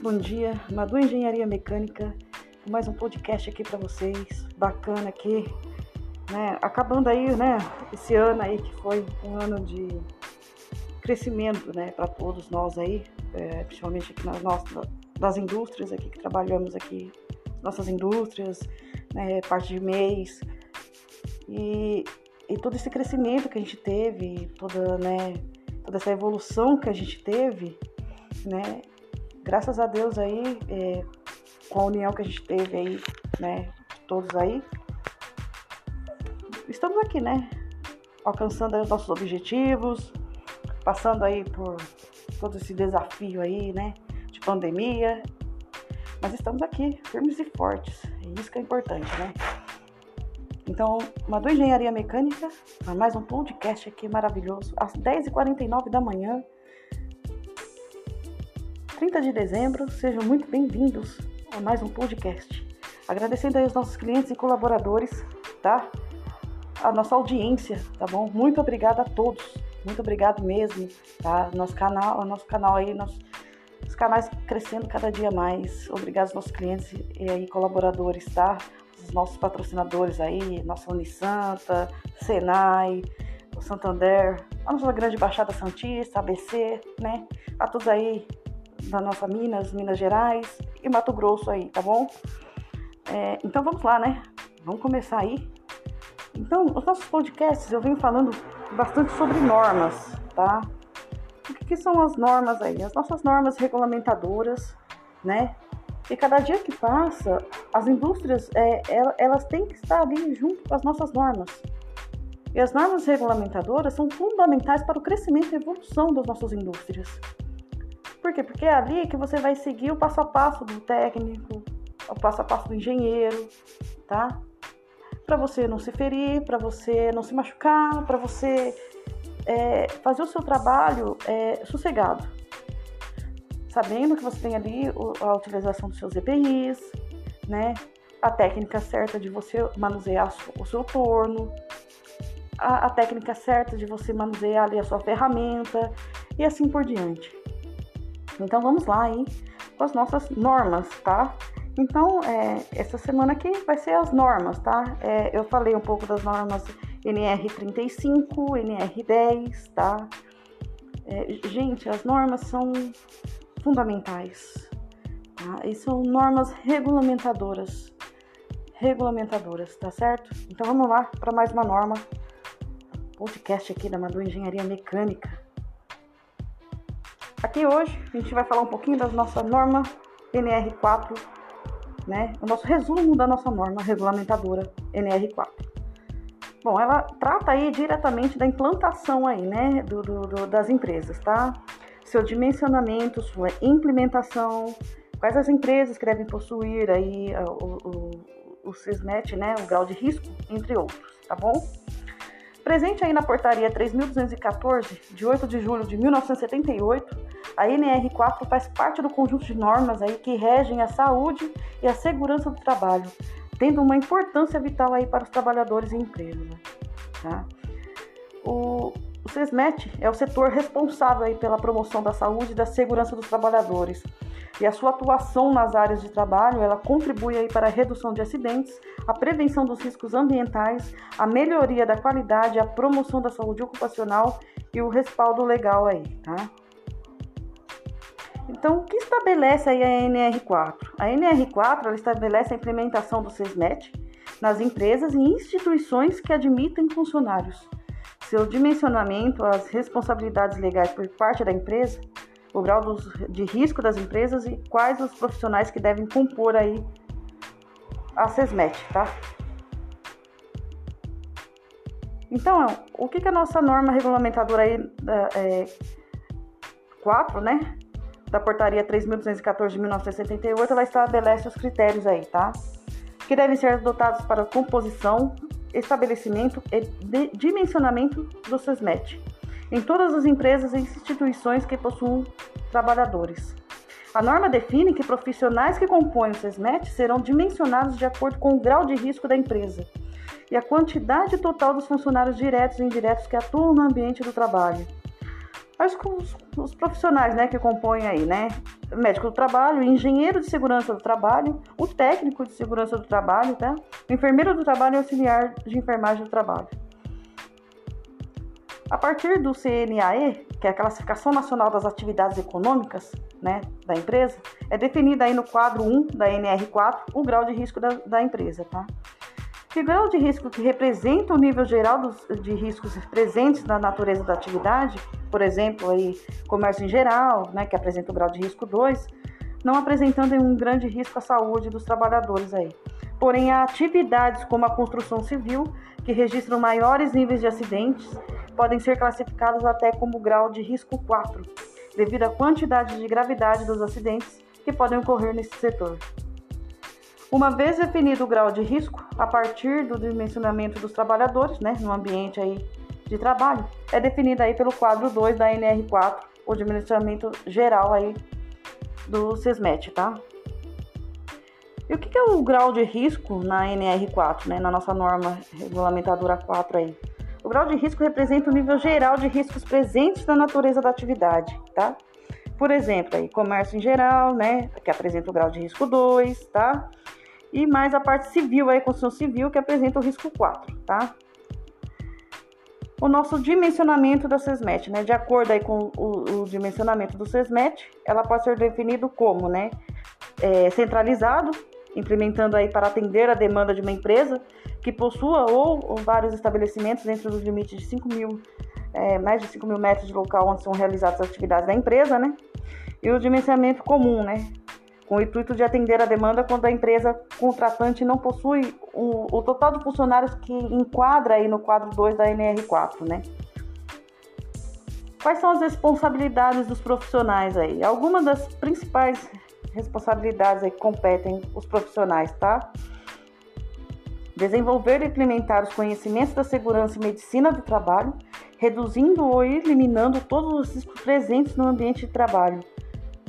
bom dia. Madu Engenharia Mecânica, mais um podcast aqui para vocês, bacana aqui, né? Acabando aí, né? Esse ano aí que foi um ano de crescimento, né? Para todos nós aí, é, principalmente aqui nas nossas das indústrias aqui que trabalhamos aqui, nossas indústrias, né? Parte de mês e, e todo esse crescimento que a gente teve, toda, né? Toda essa evolução que a gente teve, né? Graças a Deus aí, é, com a união que a gente teve aí, né, todos aí, estamos aqui, né, alcançando os nossos objetivos, passando aí por todo esse desafio aí, né, de pandemia, mas estamos aqui, firmes e fortes, é isso que é importante, né. Então, Madu Engenharia Mecânica, mais um podcast aqui maravilhoso, às 10h49 da manhã, 30 de dezembro. Sejam muito bem-vindos a mais um podcast. Agradecendo aí os nossos clientes e colaboradores, tá? A nossa audiência, tá bom? Muito obrigada a todos. Muito obrigado mesmo, tá? Nosso canal, nosso canal aí, nosso, os canais crescendo cada dia mais. Obrigado aos nossos clientes e aí colaboradores, tá? Os nossos patrocinadores aí, nossa Unisanta, Senai, o Santander, a nossa grande Baixada Santista, ABC, né? A todos aí da nossa Minas, Minas Gerais e Mato Grosso aí, tá bom? É, então vamos lá, né? Vamos começar aí. Então, os nossos podcasts eu venho falando bastante sobre normas, tá? O que, que são as normas aí? As nossas normas regulamentadoras, né? E cada dia que passa, as indústrias, é, elas têm que estar ali junto com as nossas normas. E as normas regulamentadoras são fundamentais para o crescimento e evolução das nossas indústrias. Por quê? Porque é ali que você vai seguir o passo a passo do técnico, o passo a passo do engenheiro, tá? Para você não se ferir, para você não se machucar, para você é, fazer o seu trabalho é, sossegado. Sabendo que você tem ali a utilização dos seus EPIs, né? A técnica certa de você manusear o seu torno, a, a técnica certa de você manusear ali a sua ferramenta e assim por diante. Então vamos lá aí com as nossas normas, tá? Então, é, essa semana aqui vai ser as normas, tá? É, eu falei um pouco das normas NR35, NR10, tá? É, gente, as normas são fundamentais, tá? E são normas regulamentadoras, regulamentadoras, tá certo? Então vamos lá para mais uma norma, podcast aqui da Madu Engenharia Mecânica. Aqui hoje a gente vai falar um pouquinho da nossa norma NR4, né? O nosso resumo da nossa norma regulamentadora NR4. Bom, ela trata aí diretamente da implantação aí, né, do, do, do, das empresas, tá? Seu dimensionamento, sua implementação, quais as empresas que devem possuir aí o, o, o CISMET, né, o grau de risco, entre outros, tá bom? Presente aí na portaria 3214, de 8 de julho de 1978, a NR4 faz parte do conjunto de normas aí que regem a saúde e a segurança do trabalho, tendo uma importância vital aí para os trabalhadores e empresas. Tá? O, o SESMET é o setor responsável aí pela promoção da saúde e da segurança dos trabalhadores. E a sua atuação nas áreas de trabalho, ela contribui aí para a redução de acidentes, a prevenção dos riscos ambientais, a melhoria da qualidade, a promoção da saúde ocupacional e o respaldo legal aí, tá? Então, o que estabelece a NR4? A NR4 ela estabelece a implementação do SESMET nas empresas e instituições que admitem funcionários, seu dimensionamento, as responsabilidades legais por parte da empresa, o grau dos, de risco das empresas e quais os profissionais que devem compor aí a SESMET, tá? Então, o que, que a nossa norma regulamentadora aí é, 4, né, da portaria 3.214 de 1978, ela estabelece os critérios aí, tá? Que devem ser adotados para composição, estabelecimento e dimensionamento do SESMET em todas as empresas e instituições que possuam trabalhadores. A norma define que profissionais que compõem o SESMET serão dimensionados de acordo com o grau de risco da empresa e a quantidade total dos funcionários diretos e indiretos que atuam no ambiente do trabalho. Mas os, os profissionais né, que compõem aí, né? Médico do trabalho, engenheiro de segurança do trabalho, o técnico de segurança do trabalho, tá? O enfermeiro do trabalho e auxiliar de enfermagem do trabalho. A partir do CNAE, que é a Classificação Nacional das Atividades Econômicas né, da empresa, é definida aí no quadro 1 da NR4 o grau de risco da, da empresa, tá? Que grau de risco que representa o nível geral dos, de riscos presentes na natureza da atividade, por exemplo, aí, comércio em geral, né, que apresenta o grau de risco 2, não apresentando um grande risco à saúde dos trabalhadores aí. Porém, há atividades como a construção civil, que registram maiores níveis de acidentes, podem ser classificadas até como grau de risco 4, devido à quantidade de gravidade dos acidentes que podem ocorrer nesse setor. Uma vez definido o grau de risco, a partir do dimensionamento dos trabalhadores, né, no ambiente aí de trabalho, é definido aí pelo quadro 2 da NR4, o dimensionamento geral aí do SESMET, tá? E o que é o grau de risco na NR4, né, na nossa norma regulamentadora 4 aí? O grau de risco representa o nível geral de riscos presentes na natureza da atividade, tá? Por exemplo, aí, comércio em geral, né, que apresenta o grau de risco 2, tá? E mais a parte civil, a construção civil, que apresenta o risco 4, tá? O nosso dimensionamento da SESMET, né? De acordo aí com o, o dimensionamento do SESMET, ela pode ser definido como, né? É, centralizado, implementando aí para atender a demanda de uma empresa que possua ou, ou vários estabelecimentos dentro dos limites de 5 mil, é, mais de 5 mil metros de local onde são realizadas as atividades da empresa, né? E o dimensionamento comum, né? Com o intuito de atender a demanda quando a empresa contratante não possui o, o total de funcionários que enquadra aí no quadro 2 da NR4, né? Quais são as responsabilidades dos profissionais aí? Algumas das principais responsabilidades aí que competem os profissionais, tá? Desenvolver e implementar os conhecimentos da segurança e medicina do trabalho, reduzindo ou eliminando todos os riscos presentes no ambiente de trabalho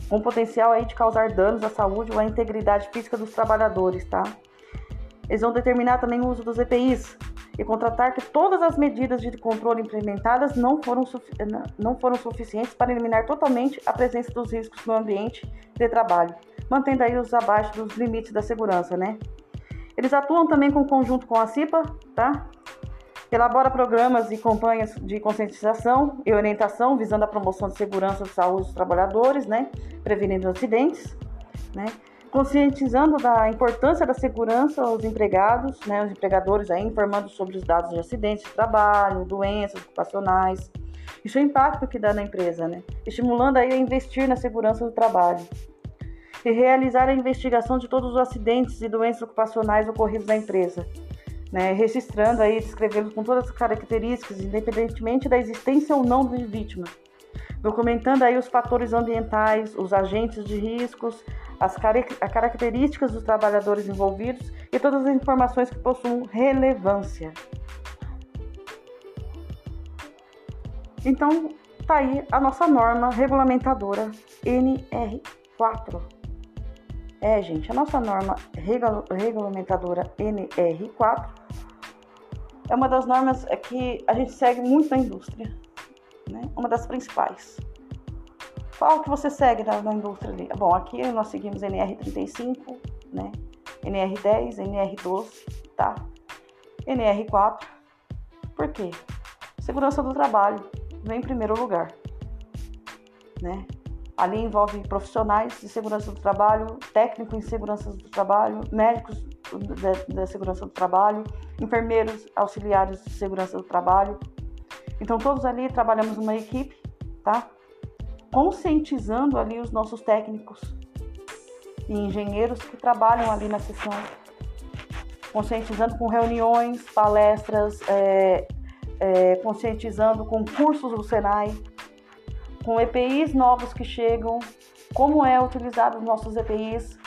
com potencial aí de causar danos à saúde ou à integridade física dos trabalhadores, tá? Eles vão determinar também o uso dos EPIs e contratar que todas as medidas de controle implementadas não foram, não foram suficientes para eliminar totalmente a presença dos riscos no ambiente de trabalho, mantendo aí os abaixo dos limites da segurança, né? Eles atuam também com conjunto com a CIPA, tá? Elabora programas e campanhas de conscientização e orientação visando a promoção de segurança e saúde dos trabalhadores, né? Prevenindo acidentes, né? Conscientizando da importância da segurança aos empregados, né? Os empregadores aí informando sobre os dados de acidentes de trabalho, doenças ocupacionais. Isso é o impacto que dá na empresa, né? Estimulando aí a investir na segurança do trabalho e realizar a investigação de todos os acidentes e doenças ocupacionais ocorridos na empresa, né, registrando aí, descrevendo com todas as características, independentemente da existência ou não de vítima, documentando aí os fatores ambientais, os agentes de riscos, as características dos trabalhadores envolvidos e todas as informações que possuam relevância. Então, tá aí a nossa norma regulamentadora NR4. É, gente, a nossa norma regulamentadora NR4 é uma das normas que a gente segue muito na indústria, né? Uma das principais. Qual que você segue na, na indústria ali? Bom, aqui nós seguimos NR35, né? NR10, NR12, tá? NR4. Por quê? Segurança do trabalho vem em primeiro lugar, né? Ali envolve profissionais de segurança do trabalho, técnicos em segurança do trabalho, médicos da segurança do trabalho, enfermeiros auxiliares de segurança do trabalho. Então todos ali trabalhamos numa equipe, tá? Conscientizando ali os nossos técnicos e engenheiros que trabalham ali na sessão, conscientizando com reuniões, palestras, é, é, conscientizando com cursos do Senai, com EPIs novos que chegam, como é utilizado os nossos EPIs,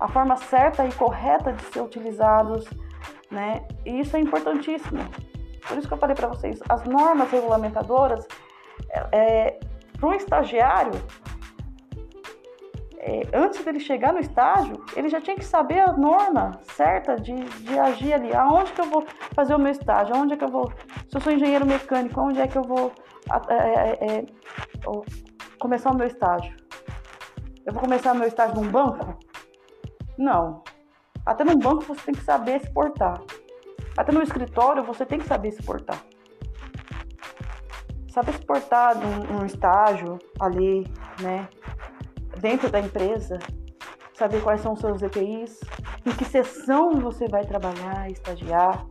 a forma certa e correta de ser utilizados, né? E isso é importantíssimo. Por isso que eu falei para vocês, as normas regulamentadoras, é, para um estagiário, é, antes dele chegar no estágio, ele já tinha que saber a norma certa de, de agir ali. Aonde que eu vou fazer o meu estágio? Aonde é que eu vou. Se eu sou engenheiro mecânico, onde é que eu vou é, é, é começar o meu estágio? Eu vou começar meu estágio num banco? Não. Até num banco você tem que saber se portar. Até no escritório você tem que saber se portar. Saber se portar num, num estágio ali, né? Dentro da empresa. Saber quais são os seus EPIs, em que sessão você vai trabalhar, estagiar.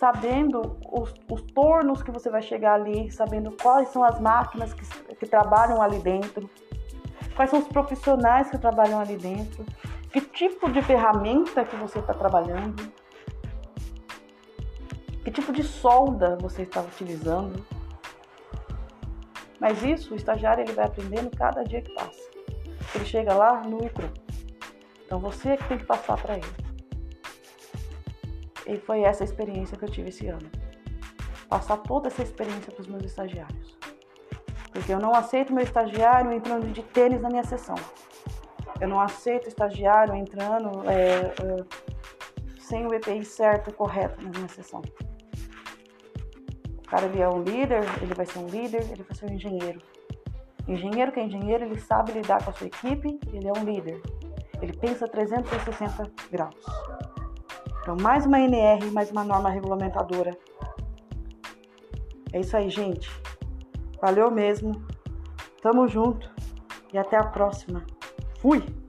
Sabendo os, os tornos que você vai chegar ali, sabendo quais são as máquinas que, que trabalham ali dentro quais são os profissionais que trabalham ali dentro, que tipo de ferramenta que você está trabalhando, que tipo de solda você está utilizando. Mas isso o estagiário ele vai aprendendo cada dia que passa. Ele chega lá no cru. Então você é que tem que passar para ele. E foi essa experiência que eu tive esse ano. Passar toda essa experiência para os meus estagiários. Porque eu não aceito meu estagiário entrando de tênis na minha sessão. Eu não aceito estagiário entrando é, é, sem o EPI certo e correto na minha sessão. O cara ele é um líder, ele vai ser um líder, ele vai ser um engenheiro. Engenheiro que é engenheiro, ele sabe lidar com a sua equipe, ele é um líder. Ele pensa 360 graus. Então, mais uma NR, mais uma norma regulamentadora. É isso aí, gente. Valeu mesmo. Tamo junto e até a próxima. Fui!